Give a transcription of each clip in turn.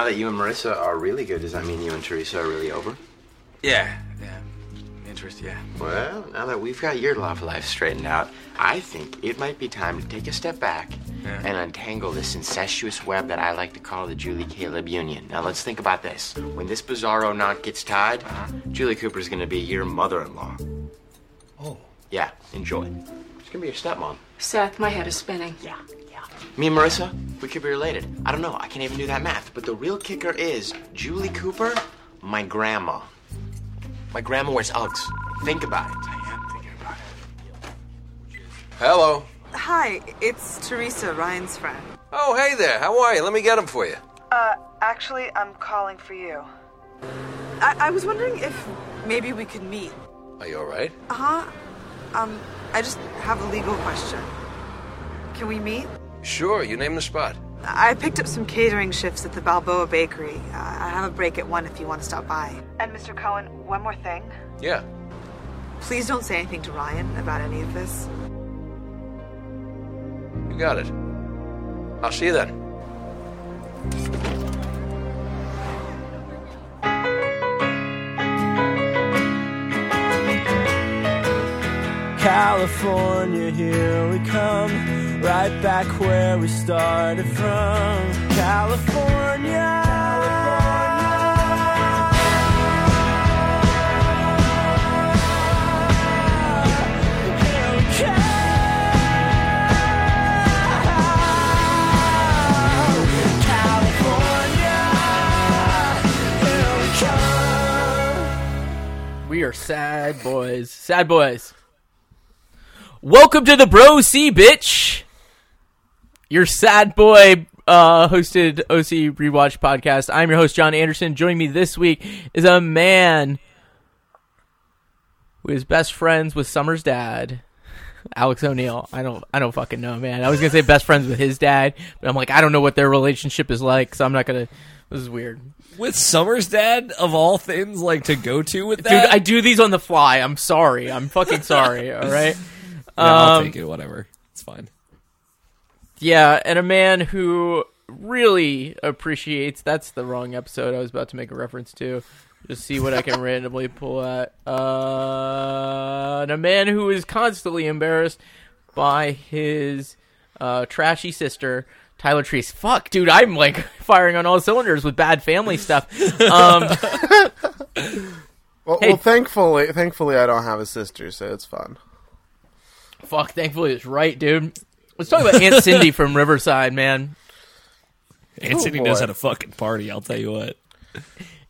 Now that you and Marissa are really good, does that mean you and Teresa are really over? Yeah, yeah. Interest, yeah. Well, now that we've got your love life straightened out, I think it might be time to take a step back Yeah. and untangle this incestuous web that I like to call the Julie Caleb Union. Now, let's think about this. When this bizarro knot gets tied, uh-huh. Julie Cooper's gonna be your mother in law. Oh. Yeah, enjoy. She's gonna be your stepmom. Seth, my head is spinning. Yeah, yeah. Me and Marissa, we could be related. I don't know, I can't even do that math. But the real kicker is Julie Cooper, my grandma. My grandma wears Uggs. Think about it. I am thinking about it. Hello. Hi, it's Teresa, Ryan's friend. Oh, hey there. How are you? Let me get him for you. Uh, actually, I'm calling for you. I, I was wondering if maybe we could meet. Are you all right? Uh huh. Um, I just have a legal question. Can we meet? Sure. You name the spot. I picked up some catering shifts at the Balboa Bakery. Uh, I have a break at 1 if you want to stop by. And Mr. Cohen, one more thing. Yeah. Please don't say anything to Ryan about any of this. You got it. I'll see you then. California, here we come, right back where we started from. California. We are sad boys. Sad boys. Welcome to the Bro C bitch. Your sad boy uh, hosted OC Rewatch podcast. I'm your host John Anderson. Joining me this week is a man who is best friends with Summer's dad, Alex O'Neill. I don't I don't fucking know, man. I was gonna say best friends with his dad, but I'm like I don't know what their relationship is like, so I'm not gonna. This is weird, with Summer's dad of all things like to go to with dude. that. I do these on the fly. I'm sorry. I'm fucking sorry. All right. Yeah, I'll Um, take it. Whatever. It's fine. Yeah, and a man who really appreciates that's the wrong episode I was about to make a reference to. Just see what I can randomly pull at. Uh, and a man who is constantly embarrassed by his uh, trashy sister, Tyler Trees. Fuck, dude, I'm like firing on all cylinders with bad family stuff. Um, Well, Hey. well, thankfully, thankfully, I don't have a sister, so it's fun. fuck, thankfully it's right, dude. Let's talk about Aunt Cindy from Riverside, man. Aunt Cindy boy. knows how to fucking party. I'll tell you what.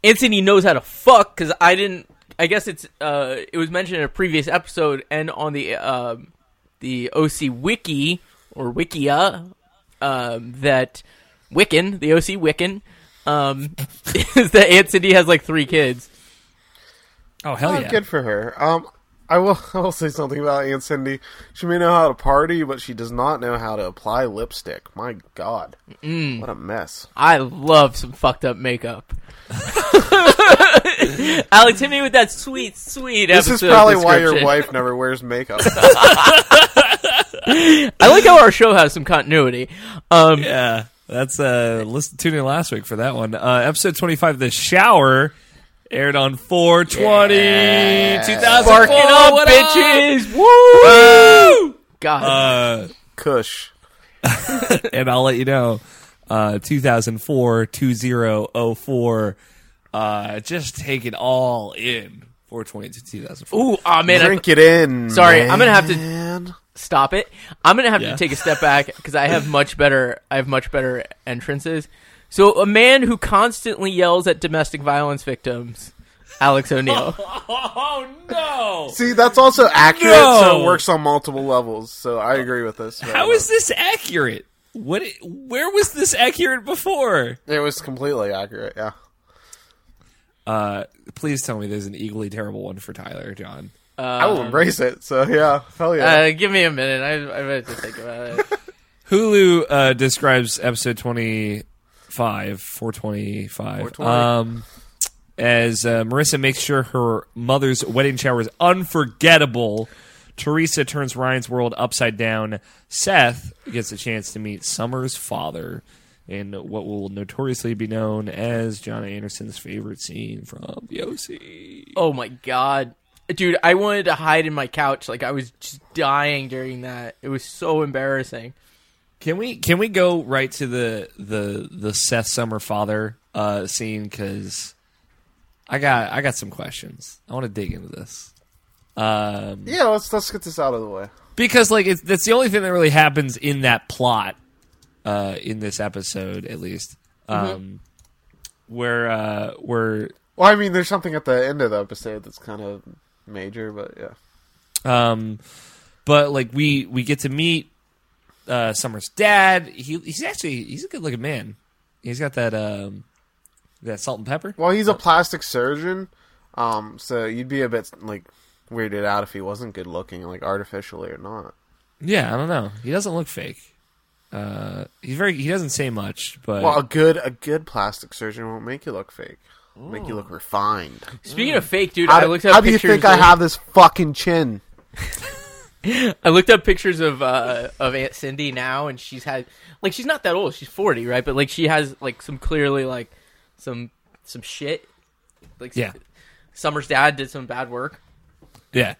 Aunt Cindy knows how to fuck because I didn't. I guess it's uh, it was mentioned in a previous episode and on the um the OC Wiki or Wikia um, that Wiccan, the OC Wiccan, um, is that Aunt Cindy has like three kids. Oh hell Oh, yeah! Good for her. Um, I will. I will say something about Aunt Cindy. She may know how to party, but she does not know how to apply lipstick. My God, Mm. what a mess! I love some fucked up makeup. Alex, hit me with that sweet, sweet. This is episode probably why your description. wife never wears makeup. I like how our show has some continuity. Um, Yeah, that's uh. Listen, tune in last week for that one. Uh, episode twenty five, the shower, aired on 420 2004. Barking up, What bitches! Woo! God. Uh, Kush. and I'll let you know. Uh, 2004 2004. Uh, just take it all in. 420 to 2004. Ooh, oh man, I- Drink it in. Sorry, I'm gonna have to- stop it. I'm gonna have Yeah. to take a step back because I have much better. I have much better entrances. So, a man who constantly yells at domestic violence victims, Alex O'Neill. Oh no! See, that's also accurate, No. so it works on multiple levels. So I agree with this. very How much. is this accurate? What? Where was this accurate before? It was completely accurate. Yeah. Uh, please tell me there's an equally terrible one for Tyler, John. I will embrace it. So yeah, hell yeah. Uh, give me a minute. I, I have to think about it. Hulu uh, describes episode 25, 425, um, as uh, Marissa makes sure her mother's wedding shower is unforgettable. Teresa turns Ryan's world upside down. Seth gets a chance to meet Summer's father in what will notoriously be known as John Anderson's favorite scene from the OC. Oh my god. Dude, I wanted to hide in my couch. Like I was just dying during that. It was so embarrassing. Can we can we go right to the the the Seth Summer father uh, scene because I got I got some questions. I want to dig into this. Um, Yeah, let's let's get this out of the way. because like it's that's the only thing that really happens in that plot uh in this episode at least um where uh where Well, I mean, there's something at the end of the episode that's kind of major, but yeah. um but like we we get to meet uh summer's dad he he's actually he's a good looking man he's got that um that salt and pepper Well, he's a plastic surgeon, um, so you'd be a bit like weirded out if he wasn't good looking, like artificially or not. yeah i don't know he doesn't look fake uh he's very he doesn't say much but Well, a good a good plastic surgeon won't make you look fake. Make you look refined. Speaking of fake, dude, How, I do- looked up how do you pictures think I have this fucking chin? I looked up pictures of uh, of Aunt Cindy now, and she's had like she's not that old. She's forty, right? But like she has like some clearly like some some shit. Like Yeah. Summer's dad did some bad work. yeah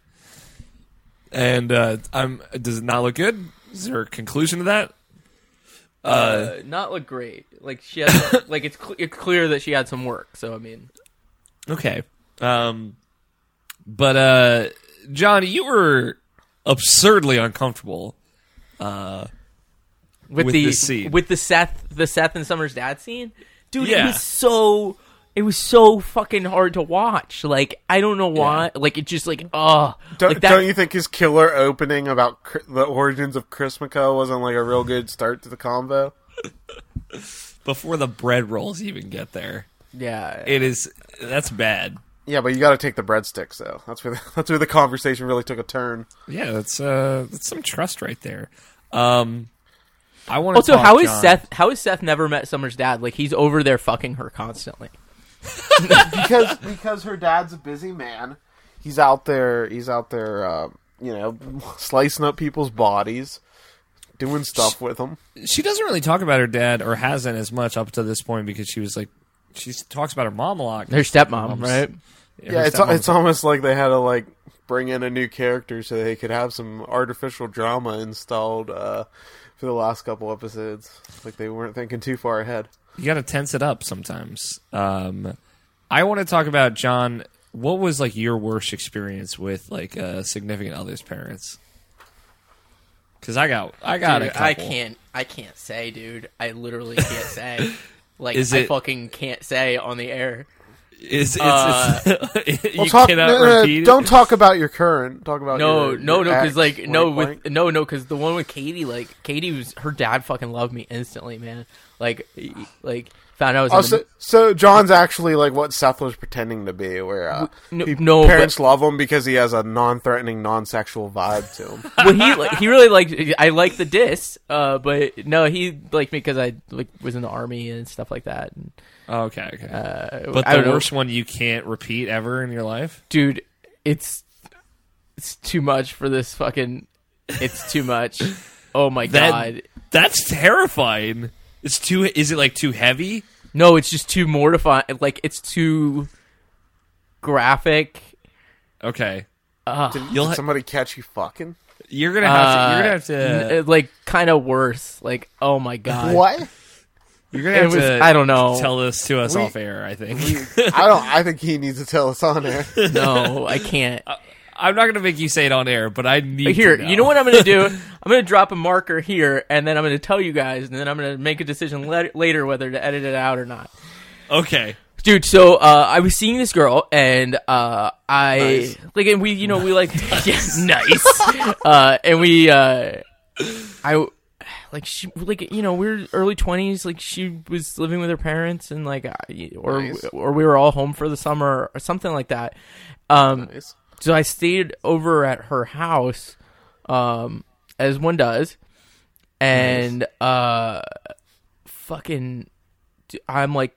and uh i'm does it not look good is there a conclusion to that Uh, not look great. Like she has like it's cl- it's clear that she had some work. So I mean, Okay. Um but uh John, you were absurdly uncomfortable. Uh with, With the this scene. with the Seth the Seth and Summer's dad scene, dude, it was so it was so fucking hard to watch. Like I don't know why. Like it just like oh, Don't, like that. don't you think his killer opening about Cr- the origins of Chrismukkah wasn't like a real good start to the combo? before the bread rolls even get there. yeah, It is that's bad. Yeah, but you got to take the breadsticks though. That's where the, that's where the conversation really took a turn. Yeah, that's uh that's some trust right there. Um I want to Also, talk, how is John- Seth? How has Seth never met Summer's dad? Like he's over there fucking her constantly. because because her dad's a busy man. He's out there. He's out there. Uh, you know, slicing up people's bodies, doing stuff with them. She doesn't really talk about her dad or hasn't as much up to this point because she was like she talks about her mom a lot. Her stepmom, Mom's- right? her Yeah, it's stepmom's- it's almost like they had to like bring in a new character so they could have some artificial drama installed uh, for the last couple episodes. Like they weren't thinking too far ahead. you got to tense it up sometimes. Um, I want to talk about John. What was like your worst experience with like a significant other's parents? Because I got, I got Dude, a couple. I can't. I can't say, dude. I literally can't say. Like Is I it- fucking can't say on the air. Is it's, Uh, it's, you Well, talk. cannot no, no, no, repeat. it? don't talk about your current. Talk about No, your, no, your no, because ex, like no, with blank. no, no, because the one with Katie, like Katie was her dad fucking loved me instantly, man. Like, like found out I was. Oh, in the- so, so John's actually like what Seth was pretending to be, where uh, no- he- no, parents love him because he has a non-threatening, non-sexual vibe to him. well, he like, he really liked. I like the diss, uh, but no, he liked me because I like was in the army and stuff like that. And, Oh, okay, okay. uh, but I the don't know. worst one you can't repeat ever in your life. dude, it's it's too much for this fucking. It's too much. Oh my That- god. That's terrifying. It's too. Is it like too heavy? No, it's just too mortifying. Like it's too graphic. Okay, Uh, Did, You'll did ha- somebody catch you fucking? you're gonna have to. You're gonna have to. n- like kind of worse. Like oh my god. What? You're gonna It have was- to. I don't know. Tell this to us We- off air. I think. I don't. I think he needs to tell us on air. No, I can't. I'm not gonna make you say it on air, but I need Here, To you know what I'm gonna do? I'm gonna drop a marker here, and then I'm gonna tell you guys, and then I'm gonna make a decision le- later whether to edit it out or not. Okay. Dude, so uh, I was seeing this girl, and uh, I Nice. like, and we, you know, we like, yeah, nice, uh, and we, uh, I, like, she, like, you know, we are early twenties, like, she was living with her parents, and like, or Nice. or we were all home for the summer, or something like that. Um, Nice. So I stayed over at her house, um, as one does, and uh, fucking, I'm like,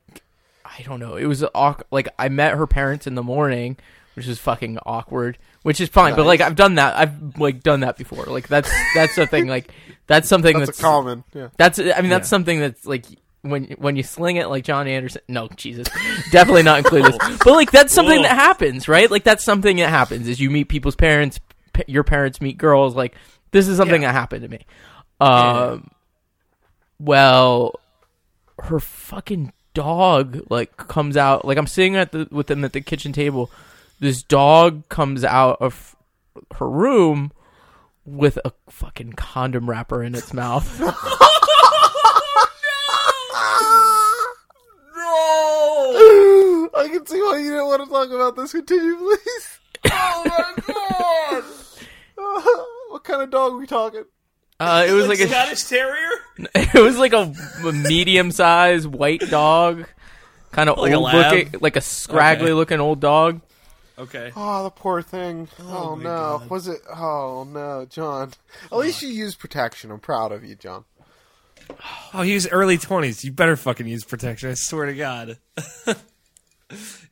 I don't know. It was awkward. like I met her parents in the morning, which is fucking awkward. Which is fine, but like I've done that. I've like done that before. Like that's that's the thing. Like that's something That's that's, a common. Yeah. that's I mean that's Yeah. something that's like when when you sling it like John Anderson. No, Jesus, definitely not include this. But like that's something Whoa. that happens, right? Like that's something that happens is you meet people's parents, p- your parents meet girls. Like this is something that happened to me. Um, well, her fucking dog like comes out. Like I'm sitting at the with them at the kitchen table. This dog comes out of her room with a fucking condom wrapper in its mouth. I can see why you didn't want to talk about this. Continue, please. Oh my god! what kind of dog are we talking? Uh, it was like a Scottish Terrier. it was like a, medium sized white dog, kind of Like a old looking, like a scraggly Okay. looking old dog. Okay. Oh, the poor thing. Oh, no. Was it? Oh no, John. At least you used protection. I'm proud of you, John. Oh, he was early twenties. You better fucking use protection. I swear to God.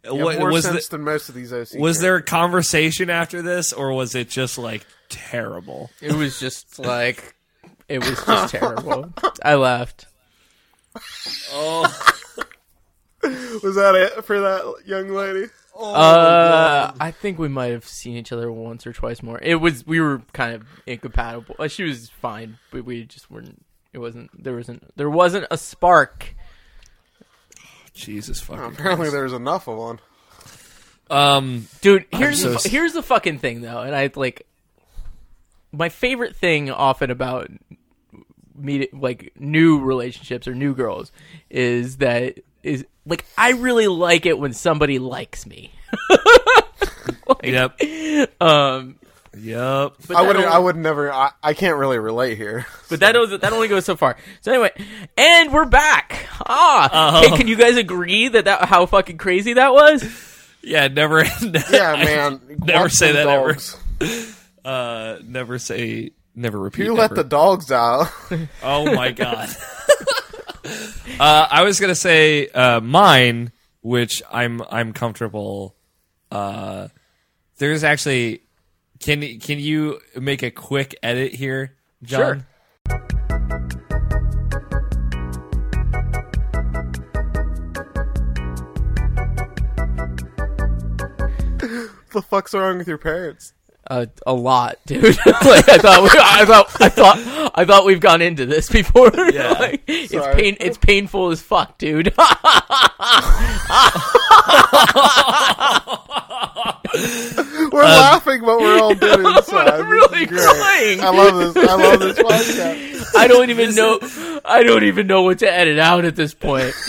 You What- more was sense the- than most of these OC. was there a conversation after this, or was it just like terrible? It was just like it was just terrible. I left. Oh was that it for that young lady? Uh, I think we might have seen each other once or twice more. It was we were kind of incompatible. Uh, She was fine, but we just weren't. It wasn't. There wasn't. There wasn't a spark. Jesus fucking. Apparently, there was enough of one. Um, Dude, here's so the, s- here's the fucking thing though, and I like my favorite thing often about meet like new relationships or new girls is that is like I really like it when somebody likes me. Like, yep, Um, yep. but I would. only- I would never. I, I can't really relate here. But that does that only goes so far. So anyway, and we're back. Ah, Uh-huh. hey, can you guys agree that that how fucking crazy that was? Yeah, never. Yeah, man. Never Watch say them that ever. dogs. Uh, never say, never repeat. You let never. the dogs out. Oh my god. uh, I was gonna say uh, mine, which I'm I'm comfortable. Uh, there's actually can can you make a quick edit here, John? Sure. the fuck's wrong with your parents? Uh, a lot, dude. like I thought, we, I thought, I thought, I thought we've gone into this before. Yeah. Like, it's pain. It's painful as fuck, dude. We're laughing, but we're all dead inside. I'm really crying. I love this. I love this podcast. I don't even know. I don't even know what to edit out at this point.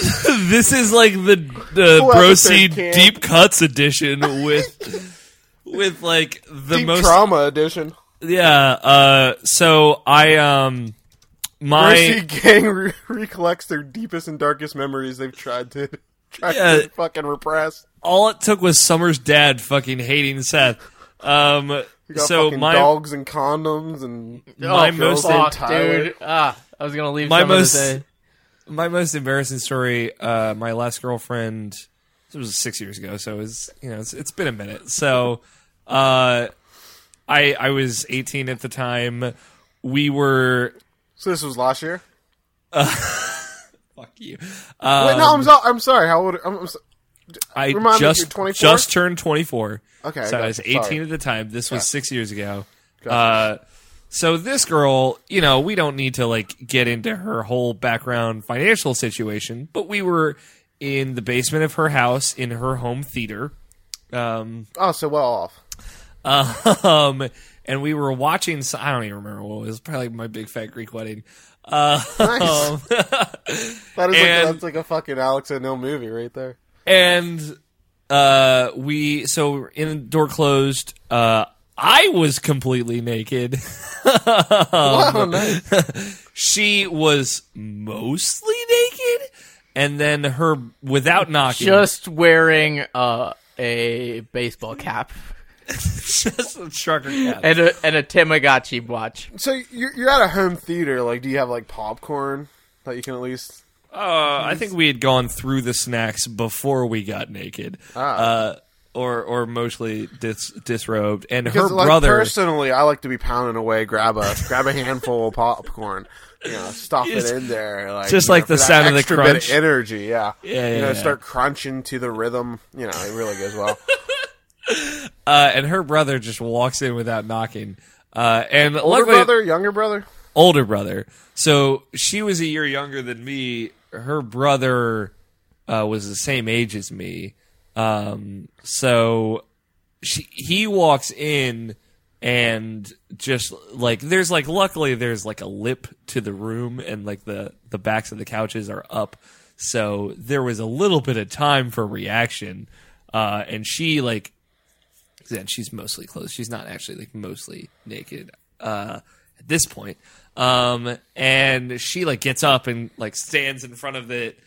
this is like the the Full Bro episode Seed can. Deep Cuts edition with with like the Deep most trauma edition. yeah. Uh, so I um my gang re- recollects their deepest and darkest memories they've tried to tried Yeah. to fucking repress. all it took was Summer's dad fucking hating Seth. Um, We got so my dogs and condoms and My oh, most- Fuck, dude. Ah, I was gonna leave. My most- this in. my most embarrassing story. Uh, my last girlfriend. This was six years ago, so it was you know it's, it's been a minute. So, uh, I I was eighteen at the time. We were So this was last year. fuck you. Wait, Um, no, I'm, so, I'm sorry. How old? I'm, I'm so, I remind me, just you're just turned twenty four. Okay, so I gotcha. was eighteen Sorry. at the time. This was six years ago. Uh, so this girl, you know, we don't need to like get into her whole background financial situation, but we were in the basement of her house in her home theater. Um, oh, so well off. um, and we were watching. I don't even remember what it was. Probably my big fat Greek wedding. Uh, Nice. that is like, and- that's like a fucking Alex and No movie right there. and uh, we so in door closed. Uh, I was completely naked. wow, nice. she was mostly naked, and then her without knocking, Just wearing uh, a baseball cap just a trucker cap. and a and a Tamagotchi watch. So you're, you're at a home theater. Like, do you have like popcorn that you can at least? Uh, I think we had gone through the snacks before we got naked. Ah. Uh, or or mostly dis, disrobed, and Because, her like, brother. personally, I like to be pounding away, grab a grab a handful of popcorn, you know, stuff it in there, like just you know, like the sound of the extra bit crunch. energy. Yeah, Yeah, you know, yeah. start crunching to the rhythm. You know, it really goes well. uh, and her brother just walks in without knocking. Uh, and Older luckily, brother, younger brother. older brother. So she was a year younger than me. Her brother uh, was the same age as me. Um, so she he walks in and just like there's like luckily there's like a lip to the room and like the the backs of the couches are up. So there was a little bit of time for reaction. Uh, and she like then she's mostly clothed. She's not actually like mostly naked uh, at this point. Um, and she like gets up and like stands in front of it,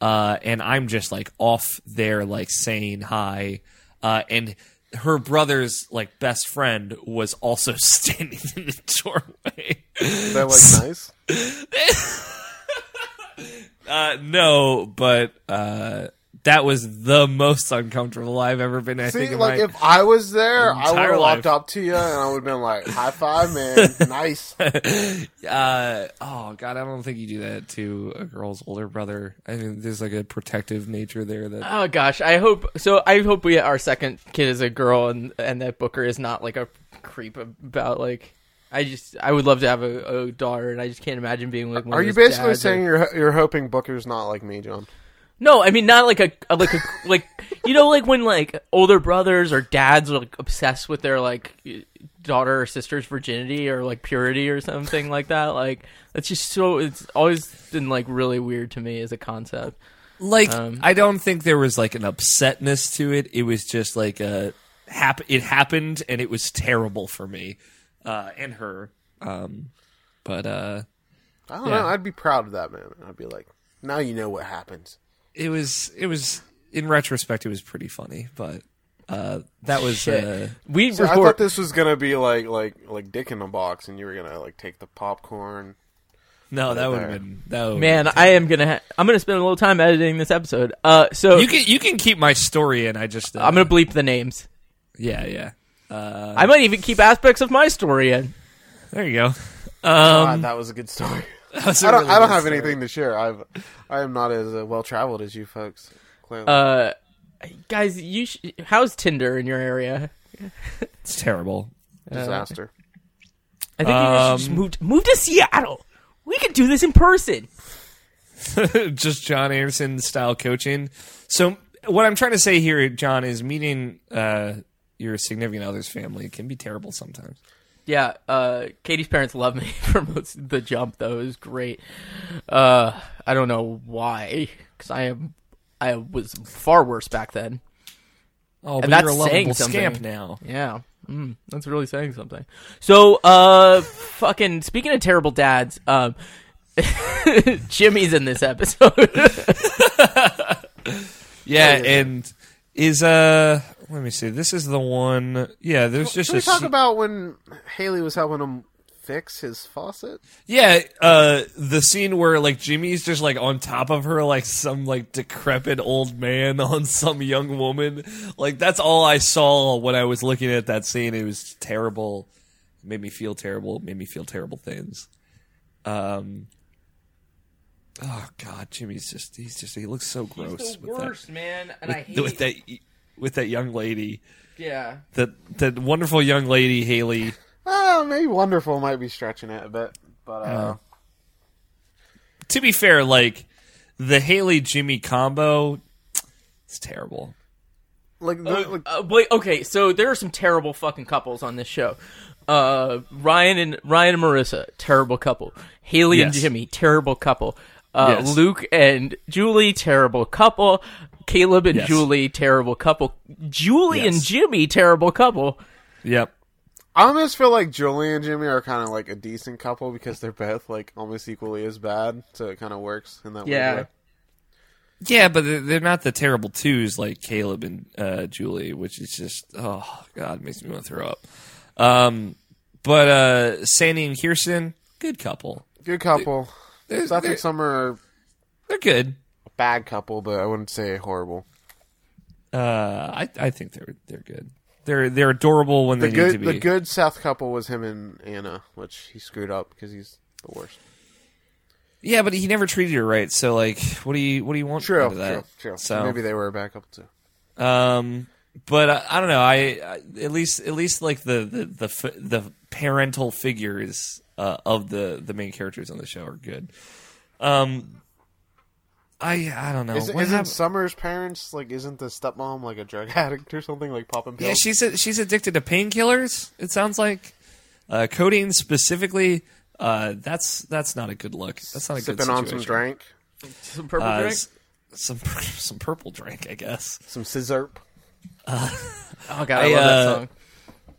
uh, and I'm just like off there like saying hi, uh, and her brother's like best friend was also standing in the doorway. Is that like nice? Uh, no, but uh, that was the most uncomfortable I've ever been. I See, think like if I was there, I would have walked life. up to you and I would have been like, "High five, man! nice." Uh, oh god, I don't think you do that to a girl's older brother. I mean, there's like a protective nature there that. Oh gosh, I hope so. I hope we our second kid is a girl, and and that Booker is not like a creep about like. I just I would love to have a, a daughter, and I just can't imagine being like. One Are of you basically dads or- saying you're you're hoping Booker's not like me, John? No, I mean not like a a- like a like you know like when like older brothers or dads are like obsessed with their like daughter or sister's virginity or like purity or something like that. Like it's just so it's always been like really weird to me as a concept. like Um, I don't think there was like an upsetness to it. It was just like a hap- It happened and it was terrible for me, uh, and her. Um, but uh, I don't Yeah. know. I'd be proud of that, man. I'd be like, now you know what happens. It was it was in retrospect it was pretty funny, but uh, that was Shit. uh, We See, I thought this was gonna be like like like Dick in a box, and you were gonna like take the popcorn. no, that would have been that would've man. been I am gonna ha- I'm gonna spend a little time editing this episode. Uh, so You can you can keep my story in. I just uh, I'm gonna bleep the names. yeah yeah. Uh, I might even keep aspects of my story in. there you go. God, Um, that was a good story. that was don't. really I don't have story. anything to share. I've. I am not as uh, well traveled as you folks. Clearly. Uh, guys, you sh- how's Tinder in your area? It's terrible. Disaster. I think you should just Um, move to, move to Seattle. We could do this in person. just John Anderson style coaching. So what I'm trying to say here, John, is meeting uh, your significant other's family can be terrible sometimes. Yeah, uh, Katie's parents love me for most the jump, though. It was great. Uh, I don't know why, because I am, I was far worse back then. Oh, And but you're that's a lovable saying something. scamp now. Yeah, mm, that's really saying something. So, uh, fucking speaking of terrible dads, um, Jimmy's in this episode. Yeah, and is uh, let me see. This is the one. Yeah, there's just Can we a talk se- about when Haley was helping him fix his faucet? Yeah, uh, the scene where like Jimmy's just like on top of her, like some like decrepit old man on some young woman. Like that's all I saw when I was looking at that scene. It was terrible. It made me feel terrible. It made me feel terrible things. Um. Oh God, Jimmy's just—he's just—he looks so gross with that, man, and with, with that with that young lady, Yeah, that that wonderful young lady Haley. Oh, maybe wonderful might be stretching it a bit, but uh, to be fair, like the Haley Jimmy combo, it's terrible. like, the, like Uh, wait, okay, so there are some terrible fucking couples on this show. Uh, Ryan and Ryan and Marissa, terrible couple. Haley and Jimmy, terrible couple. Uh, Yes. Luke and Julie, terrible couple. Caleb and Yes. Julie, terrible couple. Julie Yes. and Jimmy, terrible couple. Yep. I almost feel like Julie and Jimmy are kind of like a decent couple because they're both like almost equally as bad, so it kind of works in that Yeah. way. Yeah, but they're, they're not the terrible twos like Caleb and uh, Julie, which is just oh god, makes me want to throw up. Um, but uh, Sandy and Kirsten, good couple. Good couple. They're, Seth they're, and Summer are they're good. Bad couple, but I wouldn't say horrible. Uh, I I think they're they're good. They're they're adorable when The they need to good, be. the good Seth couple was him and Anna, which he screwed up because he's the worst. Yeah, but he never treated her right. So like, what do you what do you want True, out of that? true, true. So maybe they were a backup too. Um, but I, I don't know. I, I at least at least like the the the, the parental figures uh, of the the main characters on the show are good. Um, I I don't know. Isn't, What isn't hap- Summer's parents like? Isn't the stepmom like a drug addict or something? Like popping pills? yeah, she's a, she's addicted to painkillers. It sounds like uh, codeine specifically. Uh, that's that's not a good look. That's not a good sipping on some situation. drink, Some purple Uh, drink. s- some some purple drink, I guess. some scissor. Oh god, I, I, love that uh, song.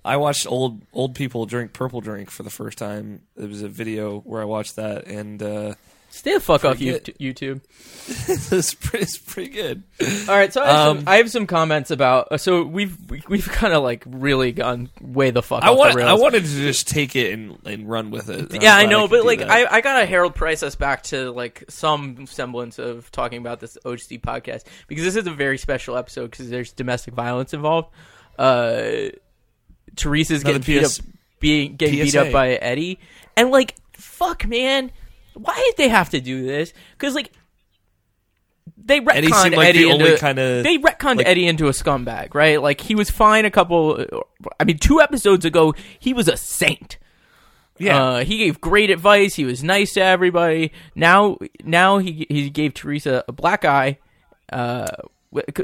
I watched old old people drink purple drink for the first time. It was a video where I watched that, and uh, Stay the fuck off good. YouTube. it's, pretty, it's pretty good. All right, so I have, Um, some, I have some comments about. uh, So we've we- we've kind of like really gone way the fuck. I off want I wanted to just take it and, and run with it. I'm yeah, I know, could but like that. I, I gotta Harold Price us back to like some semblance of talking about this OC podcast because this is a very special episode because there's domestic violence involved. Uh, Teresa's Another getting beat up, being getting beat up by Eddie, and like fuck, man, why did they have to do this? Because like. They retconned Eddie seemed like Eddie the into only kinda- they retconned like- Eddie into a scumbag, right? Like he was fine a couple. I mean, two episodes ago, he was a saint. yeah. Uh, he gave great advice. He was nice to everybody. Now, now he he gave Teresa a black eye. Uh,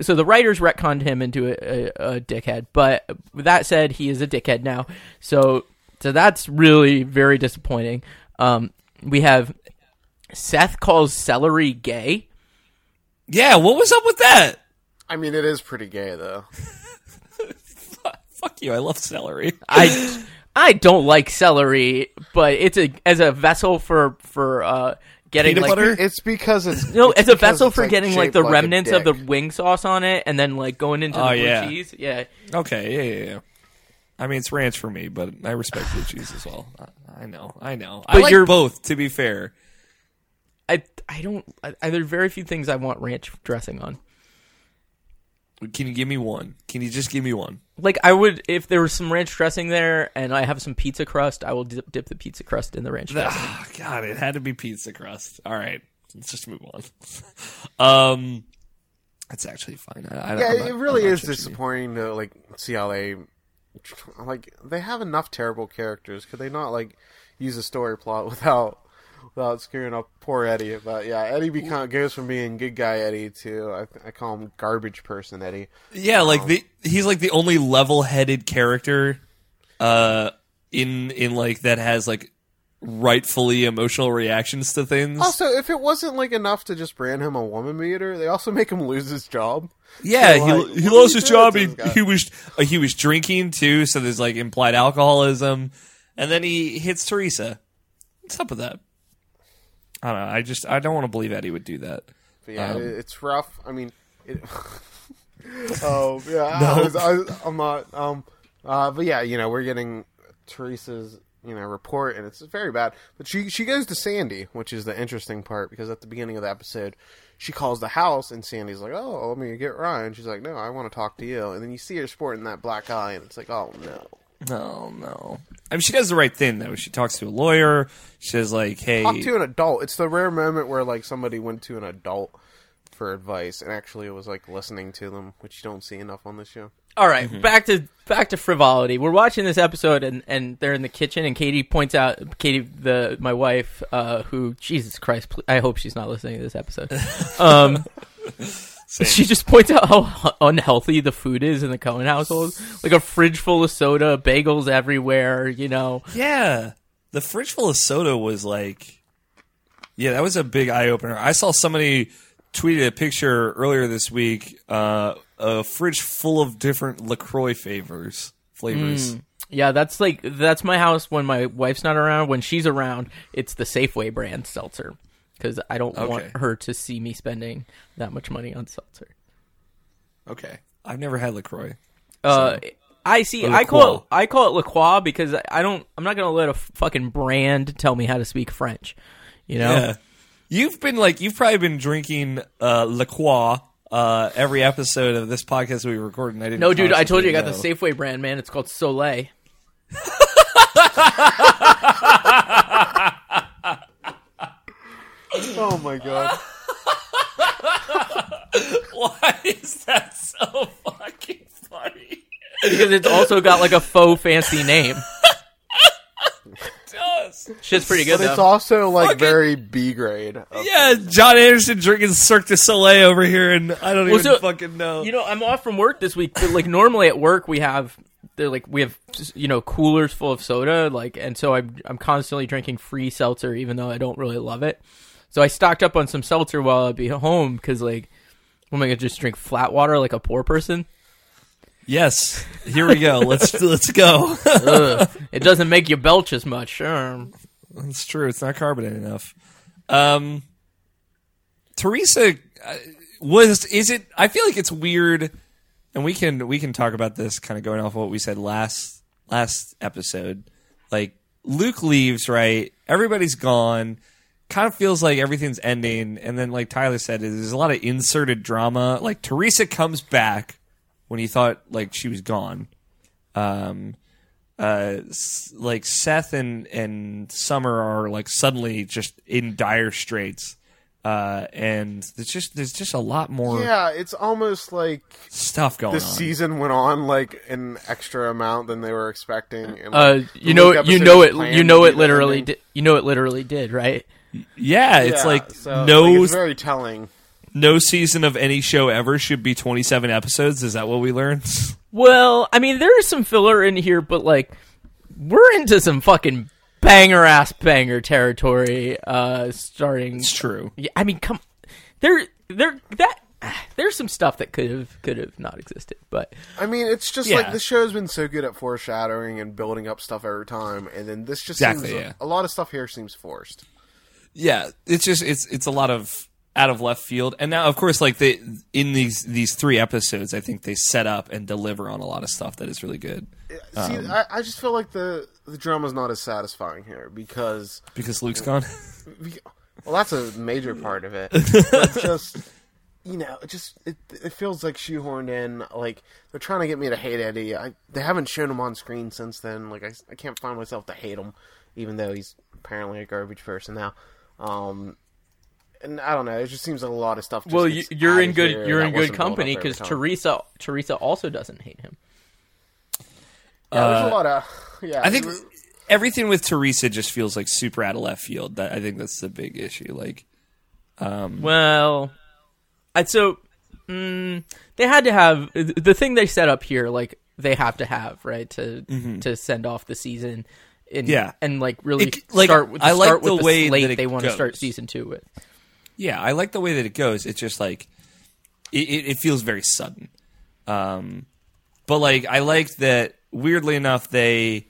so the writers retconned him into a, a, a dickhead. But with that said, he is a dickhead now. So so that's really very disappointing. Um, we have Seth calls celery gay. yeah, what was up with that? I mean, it is pretty gay though. Fuck you! I love celery. I I don't like celery, but it's a as a vessel for for uh getting Peanut like butter? It's because it's No, it's as a because vessel it's, for like, getting like shaped the a remnants of the dick. wing sauce on it, and then like going into Oh, the blue yeah. cheese. Yeah, Okay, yeah, yeah, yeah. I mean, it's ranch for me, but I respect blue cheese as well. I, I know, I know. I But like you're- both. To be fair, I I don't. I, I, there are very few things I want ranch dressing on. can you give me one? Can you just give me one? Like I would if there was some ranch dressing there, and I have some pizza crust. I will dip, dip the pizza crust in the ranch dressing. Ah, God, it had to be pizza crust. All right, let's just move on. um, that's actually fine. I, I, yeah, not, it really is judging you. disappointing to like see how they like they have enough terrible characters. Could they not like use a story plot without without screwing up poor Eddie? But yeah, Eddie become, goes from being good guy Eddie to I, I call him garbage person Eddie. Yeah, like the he's like the only level-headed character uh in in like that has like rightfully emotional reactions to things. Also, if it wasn't like enough to just brand him a woman beater, they also make him lose his job. Yeah, so, like, he he lost his job. He, he was uh, he was drinking too, so there's like implied alcoholism, and then he hits Teresa. What's up with that? I don't know. I just I don't want to believe Eddie would do that. But yeah, Um, it's rough. I mean, it, oh yeah, I was, I, I'm not. Um, uh, but yeah, you know, we're getting Teresa's you know report, and it's very bad. But she she goes to Sandy, which is the interesting part because at the beginning of the episode, she calls the house, and Sandy's like, "Oh, let me get Ryan." She's like, "No, I want to talk to you." And then you see her sporting that black eye, and it's like, "Oh no." No, no. I mean, she does the right thing though. She talks to a lawyer. She says like, "Hey, Talk to an adult. It's the rare moment where like somebody went to an adult for advice, and actually it was like listening to them, which you don't see enough on this show. All right, mm-hmm. back to back to frivolity. We're watching this episode, and, and they're in the kitchen, and Katie points out Katie, the my wife, uh, who Jesus Christ, pl- I hope she's not listening to this episode. Um, she just points out how unhealthy the food is in the Cohen household, like a fridge full of soda, bagels everywhere. You know, Yeah, the fridge full of soda was like, yeah, that was a big eye opener. I saw somebody tweeted a picture earlier this week, uh, a fridge full of different Lacroix flavors. Flavors. yeah, that's like that's my house when my wife's not around. When she's around, it's the Safeway brand seltzer because I don't want her to see me spending that much money on seltzer. Okay, I've never had Lacroix. Uh, I see. I call it, LaCroix. I call it La Croix because I- I don't. I'm not gonna let a fucking brand tell me how to speak French. You know. Yeah, you've been like you've probably been drinking uh, Lacroix uh, every episode of this podcast we record, and I didn't. No, dude, I told you I got the Safeway brand, man. It's called Soleil. Oh my god. Why is that so fucking funny? Because it's also got like a faux fancy name. does. Shit's pretty good But it's also like Fucking- very B grade. of- Yeah, John Anderson drinking Cirque du Soleil over here, and I don't Well, even so- fucking know. You know, I'm off from work this week. But like normally at work we have they're like we have you know coolers full of soda like and so I'm I'm constantly drinking free seltzer even though I don't really love it. So I stocked up on some seltzer while I'd be home because like oh what am I gonna just drink flat water like a poor person? Yes, here we go. Let's let's go. Ugh. it doesn't make you belch as much. Um, That's true. It's not carbonated enough. Um, Teresa uh, was. Is it? I feel like it's weird, and we can we can talk about this kind of going off what we said last last episode. Like Luke leaves, right? Everybody's gone. Kind of feels like everything's ending, and then like Tyler said, there's a lot of inserted drama. Like Teresa comes back when he thought like she was gone. Um, uh, s- like Seth and and Summer are like suddenly just in dire straits, uh, and there's just there's just a lot more Yeah, it's almost like stuff going this on. season went on like an extra amount than they were expecting. And, uh, like, the you know, Luke you episode know was it, planned you to know be it the literally ending. did. You know it literally did, right? yeah, it's Yeah, like so, no like, it's very telling. No season of any show ever should be 27 episodes. Is that what we learned? Well, I mean, there is some filler in here, but like, we're into some fucking banger ass banger territory. Uh, starting. It's true. Yeah, I mean, come, there, there, that. There's some stuff that could have could have not existed, but I mean, it's just Yeah. like the show's been so good at foreshadowing and building up stuff every time, and then this just Exactly, seems yeah. a lot of stuff here seems forced. Yeah, it's just it's it's a lot of out of left field. And now, of course, like they in these these three episodes, I think they set up and deliver on a lot of stuff that is really good See, I, I just feel like the the drama's not as satisfying here because because Luke's gone. well, that's a major part of it. but just you know, it just it it feels like shoehorned in. Like they're trying to get me to hate Eddie. I they haven't shown him on screen since then. Like I, I can't find myself to hate him, even though he's apparently a garbage person now. Um, and I don't know. It just seems like a lot of stuff. Just well, you, gets you're in good you're in good wasn't built up company because. Teresa Teresa also doesn't hate him. Yeah, there's a lot of yeah. I think it- everything with Teresa just feels like super out of left field. That I think that's the big issue. Like, Well, I so mm, they had to have the thing they set up here. Like they have to have right to to send off the season. And, Mm-hmm. Yeah. and like really It- like, start with, I like start with the the way slate that it they want to start season two with. Yeah, I like the way that it goes. It's just like it, it, it feels very sudden. Um, but like I liked that. Weirdly enough, they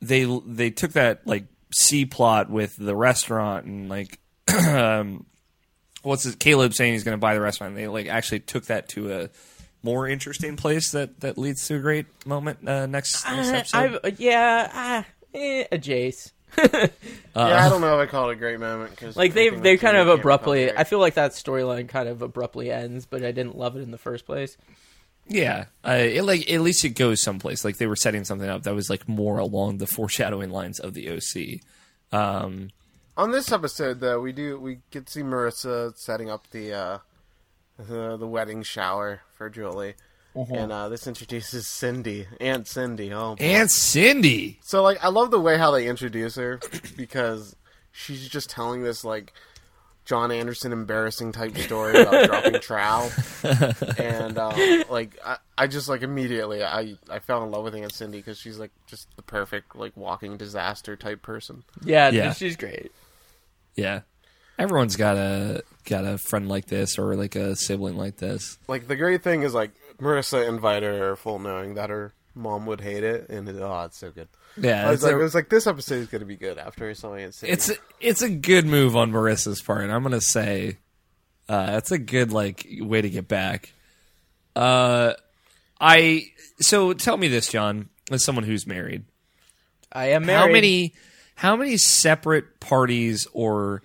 they they took that like C plot with the restaurant and like um, what's it, Caleb saying he's going to buy the restaurant. And they like actually took that to a more interesting place that that leads to a great moment uh, next, next Uh, episode. I've, yeah, ah, eh, a Jace. yeah, I don't know if I call it a great moment because Like they they kind of abruptly. I feel like that storyline kind of abruptly ends, but I didn't love it in the first place. Yeah, uh, it, like at least it goes someplace. Like they were setting something up that was like more along the foreshadowing lines of the OC. Um, On this episode, though, we do we get to see Marissa setting up the uh, the, the wedding shower for Julie, and uh, this introduces Cindy, Aunt Cindy. Oh, boy. Aunt Cindy. so like I love the way how they introduce her because she's just telling this like John Anderson embarrassing type story about dropping trowel, and uh, like I, I just like immediately I I fell in love with Aunt Cindy because she's like just the perfect like walking disaster type person. Yeah, Yeah. she's great. Yeah, everyone's got a got a friend like this or like a sibling like this. like the great thing is like Marissa invited her full knowing that her mom would hate it, and it, oh, it's so good. Yeah, I was it's like, a- it was like this episode is going to be good after I saw Aunt Cindy. It's a, it's a good move on Marissa's part. I'm gonna say uh, that's a good like way to get back. Uh, I so tell me this, John, as someone who's married, I am married. how many how many separate parties or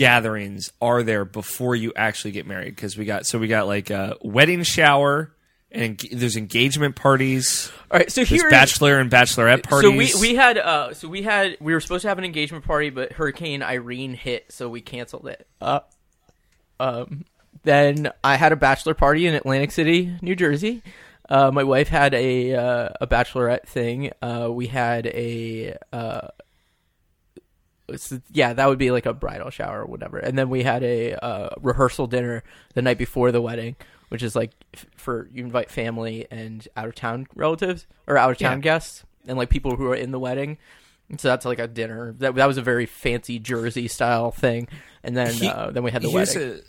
gatherings are there before you actually get married? Because we got so we got like a wedding shower and there's engagement parties. All right, so There's here bachelor and bachelorette parties. So we we had uh so we had we were supposed to have an engagement party, but Hurricane Irene hit, so we canceled it. Uh, um, then I had a bachelor party in Atlantic City, New Jersey. Uh, my wife had a uh, a bachelorette thing. Uh, we had a yeah, that would be like a bridal shower or whatever. And then we had a uh, rehearsal dinner the night before the wedding, which is like f- for you invite family and out of town relatives or out of town Yeah. guests and like people who are in the wedding. So that's like a dinner. That that was a very fancy Jersey style thing. And then He- uh, then we had the here's wedding.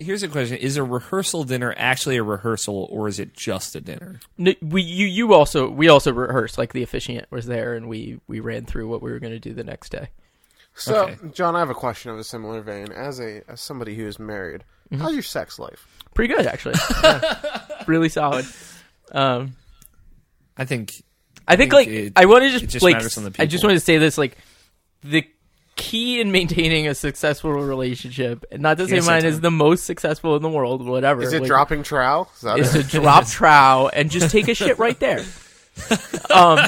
A, here's a question: Is a rehearsal dinner actually a rehearsal, or is it just a dinner? No, we you you also we also rehearsed like the officiant was there and we we ran through what we were going to do the next day. So, Okay. John, I have a question of a similar vein. As a as somebody who is married, Mm-hmm. how's your sex life? Pretty good actually. Yeah. really solid. Um I think I think, think like it- I want to just, just like on the I just people. wanted to say this like the key in maintaining a successful relationship, and not to say Yes, mine is the most successful in the world, whatever. Is it like, dropping trow? Is that Is it? to drop trow and just take a shit right there. Um,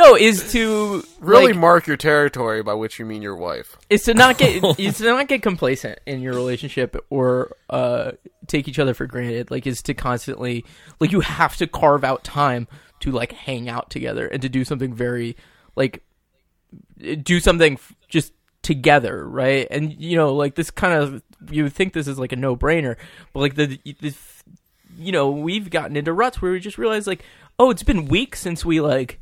no, is to really like, mark your territory by which you mean your wife? is to not get is to not get complacent in your relationship or uh take each other for granted like is to constantly like you have to carve out time to like hang out together and to do something very like do something f- just together right and you know like this kind of you would think this is like a no-brainer but like the the you know we've gotten into ruts where we just realize like oh it's been weeks since we like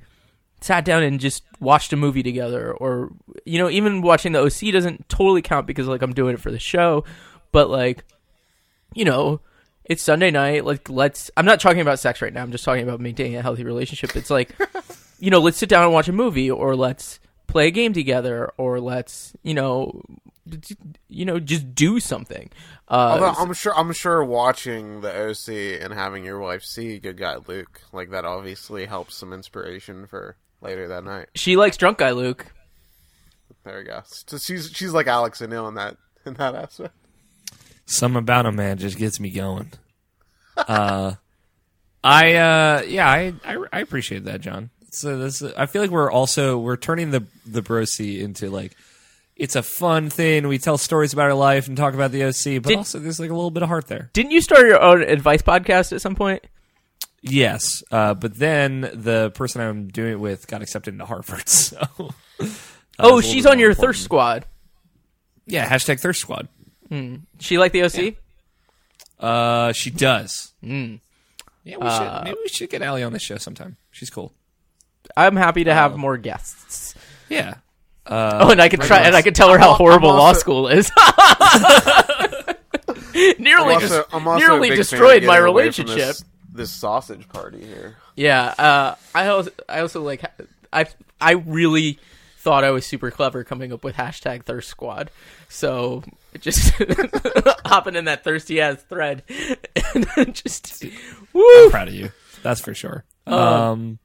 sat down and just watched a movie together or you know even watching the OC doesn't totally count because like I'm doing it for the show but like you know it's Sunday night like let's I'm not talking about sex right now I'm just talking about maintaining a healthy relationship. It's like you know let's sit down and watch a movie or let's play a game together or let's you know you know just do something. Uh Although I'm sure, I'm sure watching the OC and having your wife see Good Guy Luke, like that, obviously helps some inspiration for later that night. she likes drunk guy Luke There we go. So she's she's like Alex O'Neill in that in that aspect. Something about him, man, just gets me going. uh, I uh, yeah, I, I I appreciate that, John. So this, I feel like we're also we're turning the the Bro C into like it's a fun thing. We tell stories about our life and talk about the OC, but Did- also there's like a little bit of heart there. didn't you start your own advice podcast at some point Yes, uh, but then the person I'm doing it with got accepted into Harvard. So, uh, oh it's a little she's on your important. thirst squad Yeah, hashtag thirst squad. she like the OC Uh, she does. Mm. Yeah, we should maybe we should get Allie on the show sometime. She's cool. I'm happy to have more guests. Yeah. oh, and I could try, and I could tell her how I'm horrible law school is. nearly, I'm also, I'm also nearly big fan of destroyed my getting away relationship. This, this sausage party here. Yeah, uh, I also, I also like, I, I really thought I was super clever coming up with hashtag Thirst Squad. So just hopping in that thirsty ass thread, and just woo. I'm proud of you. That's for sure. Um,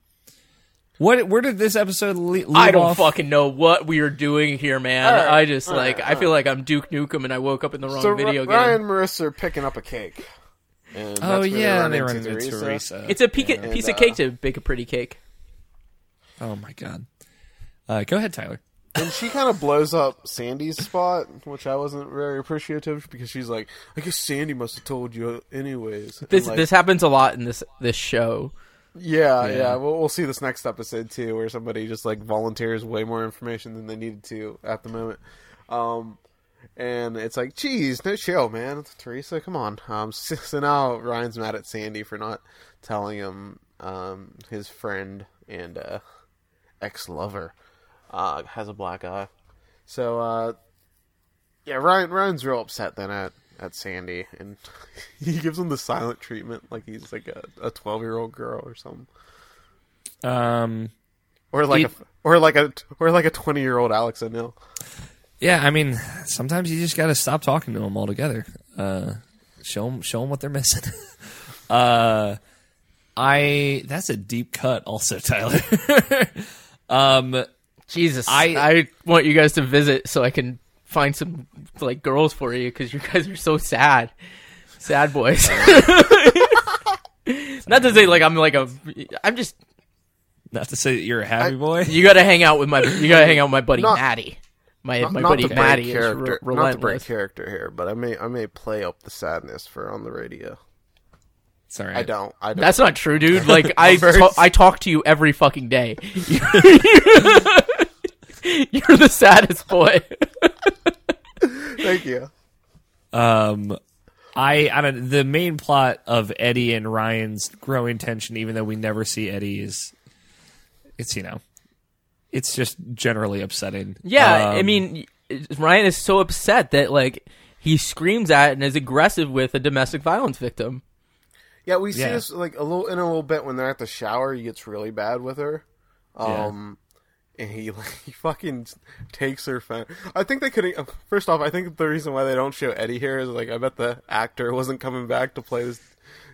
what? Where did this episode le- leave I don't off? fucking know what we are doing here, man. All right, I just like right, I feel like I'm Duke Nukem and I woke up in the wrong So video R- game. Ryan and Marissa are picking up a cake. And Oh that's where yeah, run they run into into Teresa. Teresa. It's a piece, And, piece of uh, cake to bake a pretty cake. oh my god. Uh, go ahead, Tyler. And she kind of blows up Sandy's spot, which I wasn't very appreciative because she's like, I guess Sandy must have told you anyways. This like, this happens a lot in this this show. Yeah, yeah. Yeah. We'll, we'll see this next episode too, where somebody just like volunteers way more information than they needed to at the moment. Um, and it's like, geez, no show, man. Teresa, come on. Um, so, now Ryan's mad at Sandy for not telling him um, his friend and uh, ex lover uh, has a black eye. So uh, yeah, Ryan Ryan's real upset then at at Sandy, and he gives him the silent treatment like he's like a twelve year old girl or something, Um, or like He- a or like a or like a twenty year old Alex O'Neill. Yeah, I mean, sometimes you just got to stop talking to them altogether. Uh, show them, show them what they're missing. uh, I that's a deep cut, also, Tyler. um, Jesus, I- I want you guys to visit so I can find some like girls for you because you guys are so sad, sad boys. Not to say like I'm like a, I'm just Not to say that you're a happy boy. you got to hang out with my you got to hang out with my buddy Not- Matty. My Not, my not buddy to break Matty is character, re- not to break character here, but I may I may play up the sadness for on the radio. Sorry, I don't. I don't. That's not true, dude. Like I ta- I talk to you every fucking day. You're the saddest boy. Thank you. Um, I I don't. The main plot of Eddie and Ryan's growing tension, even though we never see Eddie, is it's you know, it's just generally upsetting. Yeah, I Um, mean, Ryan is so upset that like he screams at and is aggressive with a domestic violence victim. Yeah, we see Yeah. this like a little in a little bit when they're at the shower. He gets really bad with her, Yeah. um, and he like, he fucking takes her phone. I think they could. First off, I think the reason why they don't show Eddie here is like I bet the actor wasn't coming back to play this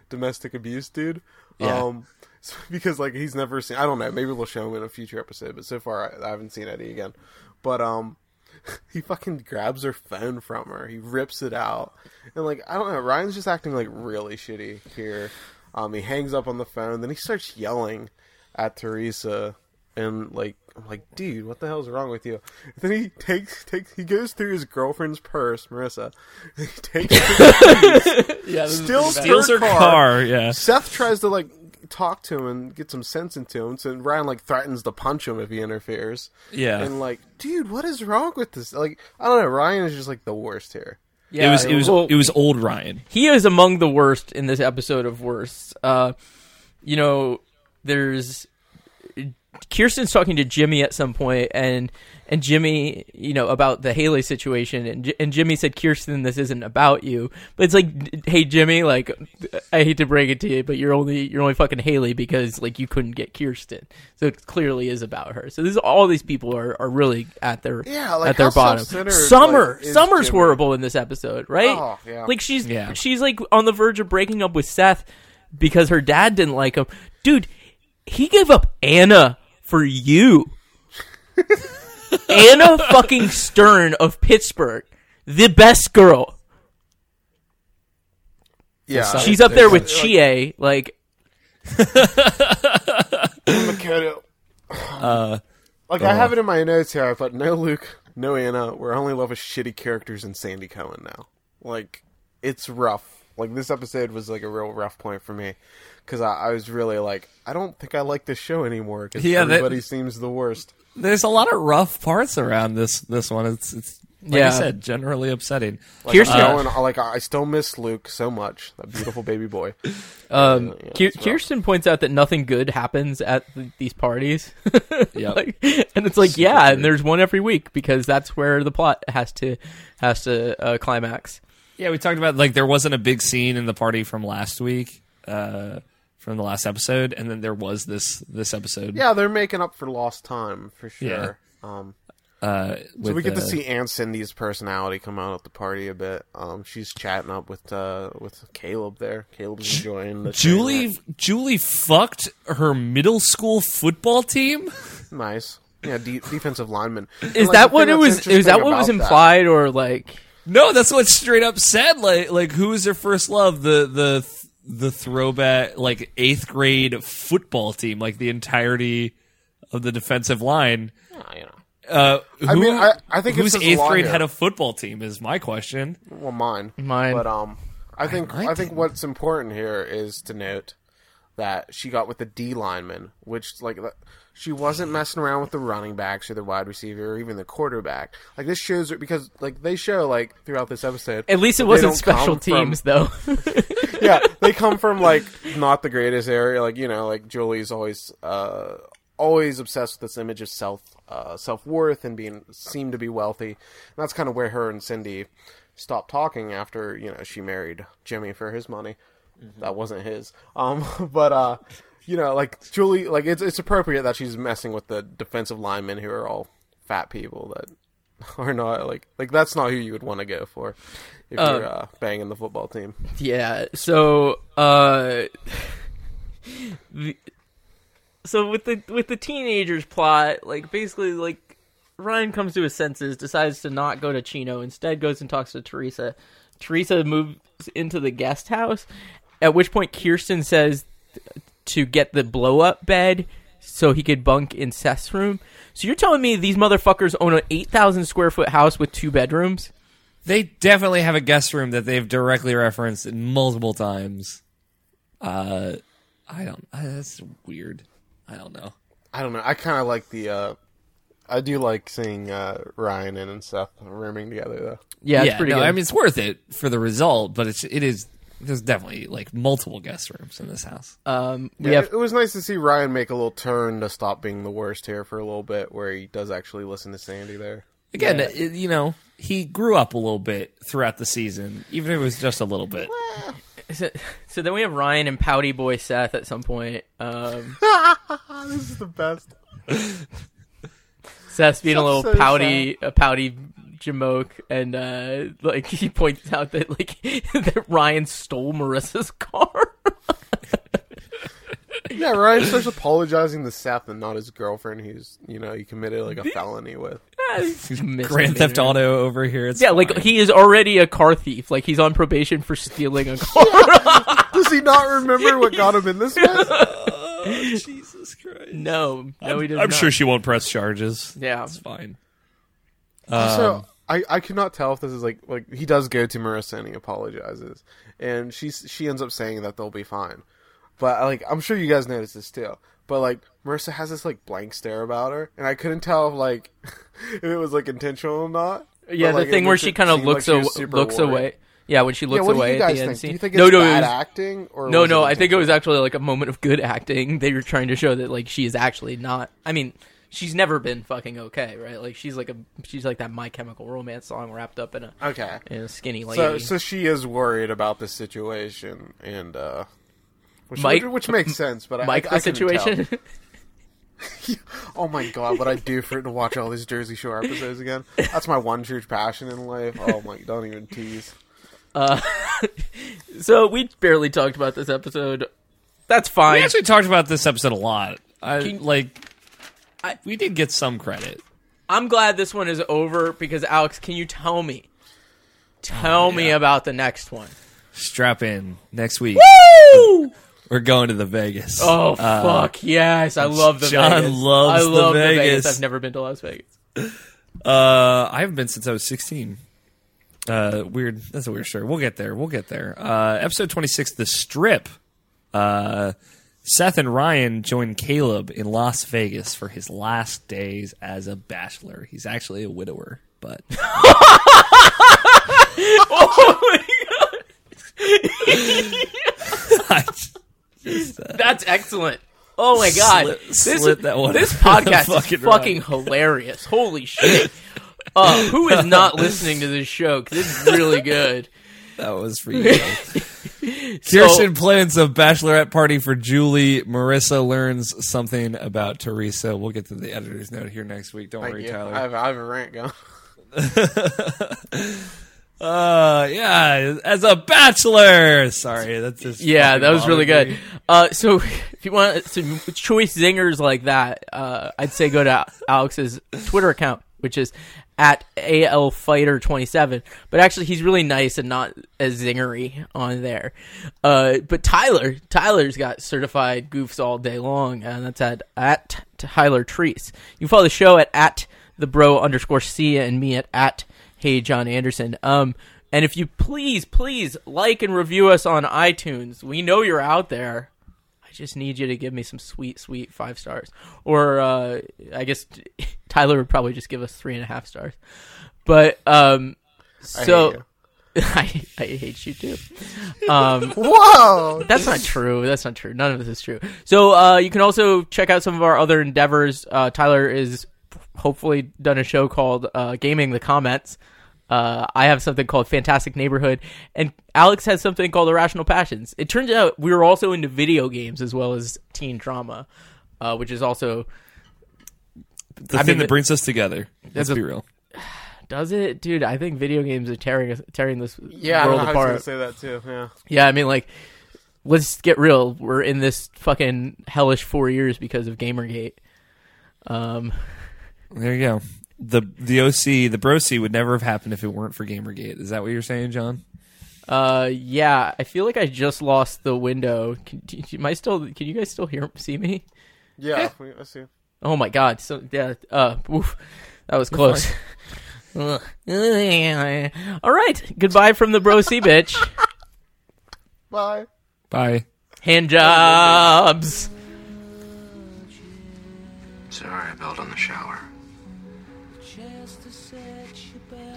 domestic abuse dude. Yeah. Um, so- because like he's never seen. I don't know. Maybe we'll show him in a future episode. But so far, I, I haven't seen Eddie again. But um, he fucking grabs her phone from her. He rips it out, and like I don't know. Ryan's just acting like really shitty here. Um, he hangs up on the phone, then he starts yelling at Teresa, and like I'm like, dude, what the hell's wrong with you? then he takes takes he goes through his girlfriend's purse, Marissa. He takes her keys, Yeah, steals steals her car. Yeah, Seth tries to like talk to him and get some sense into him. So Ryan like threatens to punch him if he interferes. yeah. And like, dude, what is wrong with this? Like, I don't know. Ryan is just like the worst here. Yeah, it was it was well, it was old Ryan. he is among the worst in this episode of worst. Uh, you know, there's Kirsten's talking to Jimmy at some point, and and Jimmy, you know, about the Haley situation, and and Jimmy said, "Kirsten, this isn't about you." But it's like, hey, Jimmy, like, I hate to break it to you, but you're only you're only fucking Haley because like you couldn't get Kirsten, so it clearly is about her. So this all these people are, are really at their Yeah, like, at their bottom. Summer, like, Summer's Jimmy? horrible in this episode, right? Oh, yeah. Like she's Yeah. she's like on the verge of breaking up with Seth because her dad didn't like him. Dude, he gave up Anna for you. Anna fucking Stern of Pittsburgh. The best girl. Yeah, She's up there with Chie. Like, Makoto. Uh, Like I have it in my notes here. I put no Luke, no Anna. We're only love with shitty characters and Sandy Cohen now. Like it's rough. Like this episode was like a real rough point for me because I, I was really like I don't think I like this show anymore because Yeah, that- everybody seems the worst. there's a lot of rough parts around this this one. It's it's like Yeah. I said, generally upsetting. Like, Kirsten- I'm going, like I still miss Luke so much. That beautiful baby boy. um, Yeah, Ki- it's rough. Kirsten points out that nothing good happens at th- these parties. Yep. like, and it's like, yeah, and there's one every week because that's where the plot has to has to uh, climax. Yeah, we talked about like there wasn't a big scene in the party from last week, uh, from the last episode, and then there was this this episode. Yeah, they're making up for lost time for sure. Yeah. Um, uh, So we get to uh, see Aunt Cindy's personality come out at the party a bit. Um, she's chatting up with uh, with Caleb there. Caleb's enjoying the Julie. Julie fucked her middle school football team. Nice, yeah, de- defensive lineman. Is like, that what it was? Is that what was about that- implied, or like? No, that's what straight up said. Like, like who is their first love? The the the throwback like eighth grade football team, like the entirety of the defensive line. Yeah, you know. Uh, who, I mean, I- I think it whose eighth grade here. had a football team is my question. Well, mine, Mine. But um, I think I I, think what's important here is to note that she got with the D lineman, which like she wasn't messing around with the running backs or the wide receiver or even the quarterback. Like this shows because like they show like throughout this episode. At least it wasn't special come from- teams, though. yeah, they come from like not the greatest area. Like you know, like Julie's always uh, always obsessed with this image of self uh, self worth and being seem to be wealthy. And that's kind of where her and Cindy stopped talking after you know she married Jimmy for his money. That wasn't his. Um, but uh, you know, like Julie, like it's it's appropriate that she's messing with the defensive linemen who are all fat people that are not like like that's not who you would want to go for if you're uh, banging the football team. Yeah. So, uh, the, so with the with the teenagers plot, like basically, like Ryan comes to his senses, decides to not go to Chino, instead goes and talks to Teresa. Teresa moves into the guest house, at which point Kirsten says to get the blow up bed so he could bunk in Seth's room. So you're telling me these motherfuckers own an 8,000 square foot house with two bedrooms? They definitely have a guest room that they've directly referenced multiple times. Uh, I don't. Uh, that's weird. I don't know. I don't know. I kind of like the. uh I do like seeing uh Ryan and and Seth rooming together though. Yeah, it's pretty no, good. I mean, it's worth it for the result, but it's it is. There's definitely like multiple guest rooms in this house. um, we Yeah, have it was nice to see Ryan make a little turn to stop being the worst here for a little bit, where he does actually listen to Sandy there. Again, it- you know, he grew up a little bit throughout the season, even if it was just a little bit. so, so then we have Ryan and Pouty Boy Seth at some point. Um, This is the best. Seth's being a little so pouty, a pouty jamoke, and uh, like he points out that like that Ryan stole Marissa's car. Yeah, Ryan starts apologizing to Seth and not his girlfriend, who's you know he committed like a felony with. Grand Theft Auto over here. It's Yeah, like fine. he is already a car thief. Like he's on probation for stealing a car. Does he not remember what got him in this mess? Jesus Christ. no, no, he does I'm not. sure she won't press charges. Yeah. it's fine. So um, I, I could not tell if this is like like he does go to Marissa and he apologizes, and she's she ends up saying that they'll be fine, but like I'm sure you guys noticed this too. But like Marissa has this like blank stare about her, and I couldn't tell if like if it was like intentional or not. Yeah, But, like, the thing where she kind of looks like aw- looks worried. away. Yeah, when she looks Yeah, away at the end think? scene. Do you think it's no, no, bad it was- acting or no, no. I think it was actually like a moment of good acting. They were trying to show that like she is actually not. I mean, she's never been fucking okay, right? Like she's like a she's like that My Chemical Romance song wrapped up in a okay. in a skinny lady. So so she is worried about the situation and uh, which, Mike- which, which makes sense. But Mike, I, I the couldn't tell. situation. Oh my god, what I do for it to watch all these Jersey Shore episodes again. That's my one true passion in life. Oh my, don't even tease. so we barely talked about this episode. That's fine. We actually talked about this episode a lot. I Can- like. I- we did get some credit. I'm glad this one is over because Alex, can you tell me? Tell me about the next one. Strap in next week. Woo! We're going to the Vegas. Oh fuck yes! I love the John Vegas. loves I love the love Vegas. I've never been to Las Vegas. Uh, I haven't been since I was 16. Uh, weird. That's a weird story. We'll get there. We'll get there. Uh, episode 26, The Strip. Uh, Seth and Ryan join Caleb in Las Vegas for his last days as a bachelor. He's actually a widower, but I just, uh, That's excellent. Oh my god, Slip- this one this podcast Fucking is fucking hilarious. Holy shit! Uh, who is not listening to this show? Because it's really good. that was for you. Kirsten plans a bachelorette party for Julie. Marissa learns something about Teresa. We'll get to the editor's note here next week. Don't worry, you. Tyler. I have, I have a rant going. Uh, yeah, as a bachelor. Sorry, that's just Yeah, that was really good. Uh, so if you want some choice zingers like that, uh, I'd say go to Alex's Twitter account, which is at alfighter27. But actually, he's really nice and not as zingery on there. Uh, but Tyler, Tyler's got certified goofs all day long, and that's at at Tyler Treese. You follow the show at at the bro underscore C and me at at Hey John Anderson. Um, and if you please, please like and review us on iTunes. We know you're out there. I just need you to give me some sweet, sweet five stars. Or uh, I guess Tyler would probably just give us three and a half stars. But um, I so hate I, I hate you too. Um, Whoa! that's not true. That's not true. None of this is true. So uh, you can also check out some of our other endeavors. Uh, Tyler is hopefully done a show called uh, Gaming the Comments. Uh, I have something called Fantastic Neighborhood, and Alex has something called Irrational Passions. It turns out we were also into video games as well as teen drama, uh, which is also The I thing mean, that brings us together. Let's That's a- be real. does it, dude? I think video games are tearing us, tearing this Yeah, I, world know, I was gonna say that too. Yeah. Yeah, I mean, like, let's get real. We're in this fucking hellish four years because of Gamergate. Um, There you go. The the OC the Broc would never have happened if it weren't for Gamergate. Is that what you're saying, John? Uh, yeah. I feel like I just lost the window. Can, do- am I still? Can you guys still hear see me? Yeah, we- I see. Oh my god! So yeah. Uh, oof, that was close. All right. Goodbye from the Bro C bitch. Bye. Bye. Hand jobs. Sorry, I built on the shower.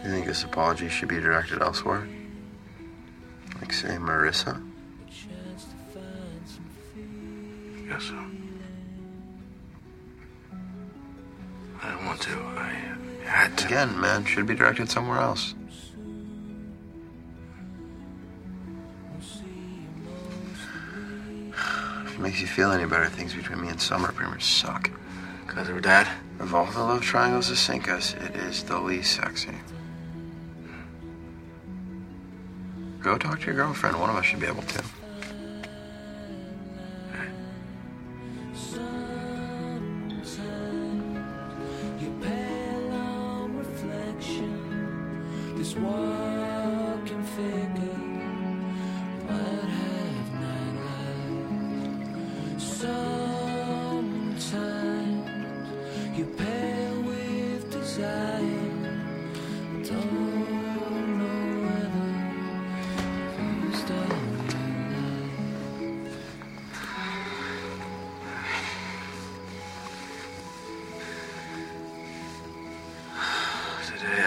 You think this apology should be directed elsewhere? Like, say, Marissa? Guess so. I didn't want to. I had to. Again, man, should be directed somewhere else. If it makes you feel any better, things between me and Summer pretty much suck. Cause of her dad? Of all the love triangles that sink us, it is the least sexy. Go talk to your girlfriend. One of us should be able to. Sometimes you pale with desire.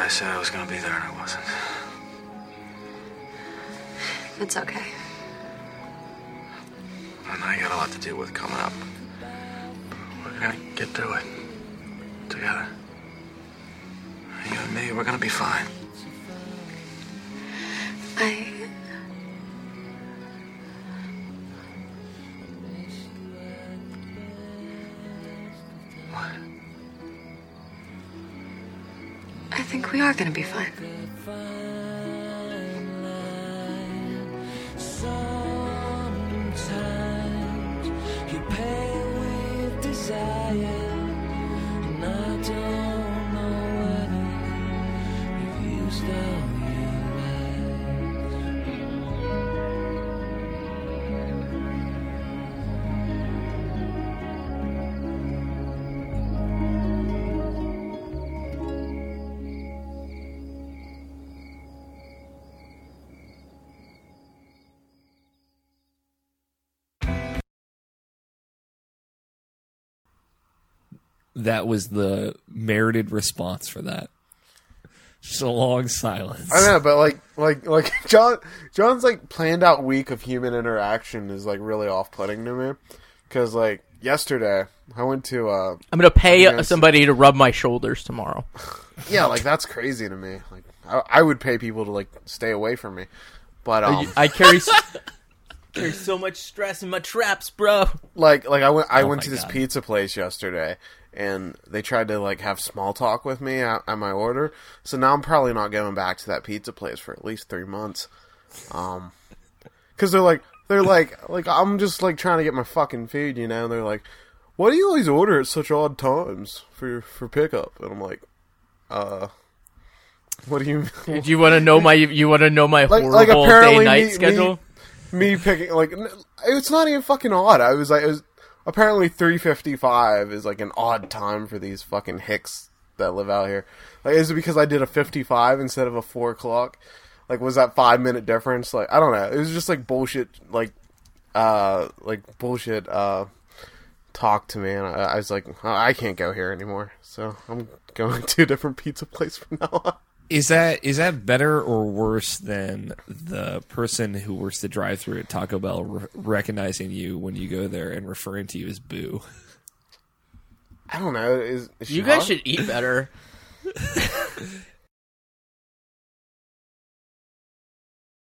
I said I was gonna be there and I wasn't. It's okay. And I got a lot to deal with coming up. We're gonna get through it. Together. You and me, we're gonna be fine. I. we are gonna be fine. That was the merited response for that. Just a long silence. I know, but like, like, like John, John's like planned out week of human interaction is like really off putting to me, because like yesterday I went to uh I'm gonna pay Yes. somebody to rub my shoulders tomorrow. yeah like that's crazy to me. Like I, I would pay people to like stay away from me, but um I carry s- carry so much stress in my traps, bro. like like I went I Oh went my to this pizza place yesterday and they tried to like have small talk with me at, at my order. So now I'm probably not going back to that pizza place for at least 3 months. Um cuz they're like they're like like I'm just like trying to get my fucking food, you know. And they're like, "Why do you always order at such odd times for for pickup?" And I'm like, "Uh what do you Mean? Do you want to know my? You want to know my Like- horrible like day night schedule? me picking like it's not even fucking odd. I was like, it was apparently three fifty five is like an odd time for these fucking hicks that live out here. Like, is it because I did a fifty five instead of a four o'clock? Like, was that five minute difference? Like, I don't know. It was just like bullshit. Like, uh, like bullshit. Uh, talk to me, and I, I was like, "Oh, I can't go here anymore. So I'm going to a different pizza place from now on. Is that is that better or worse than the person who works the drive-through at Taco Bell re- recognizing you when you go there and referring to you as Boo? I don't know. Is, is You guys hot? should eat better.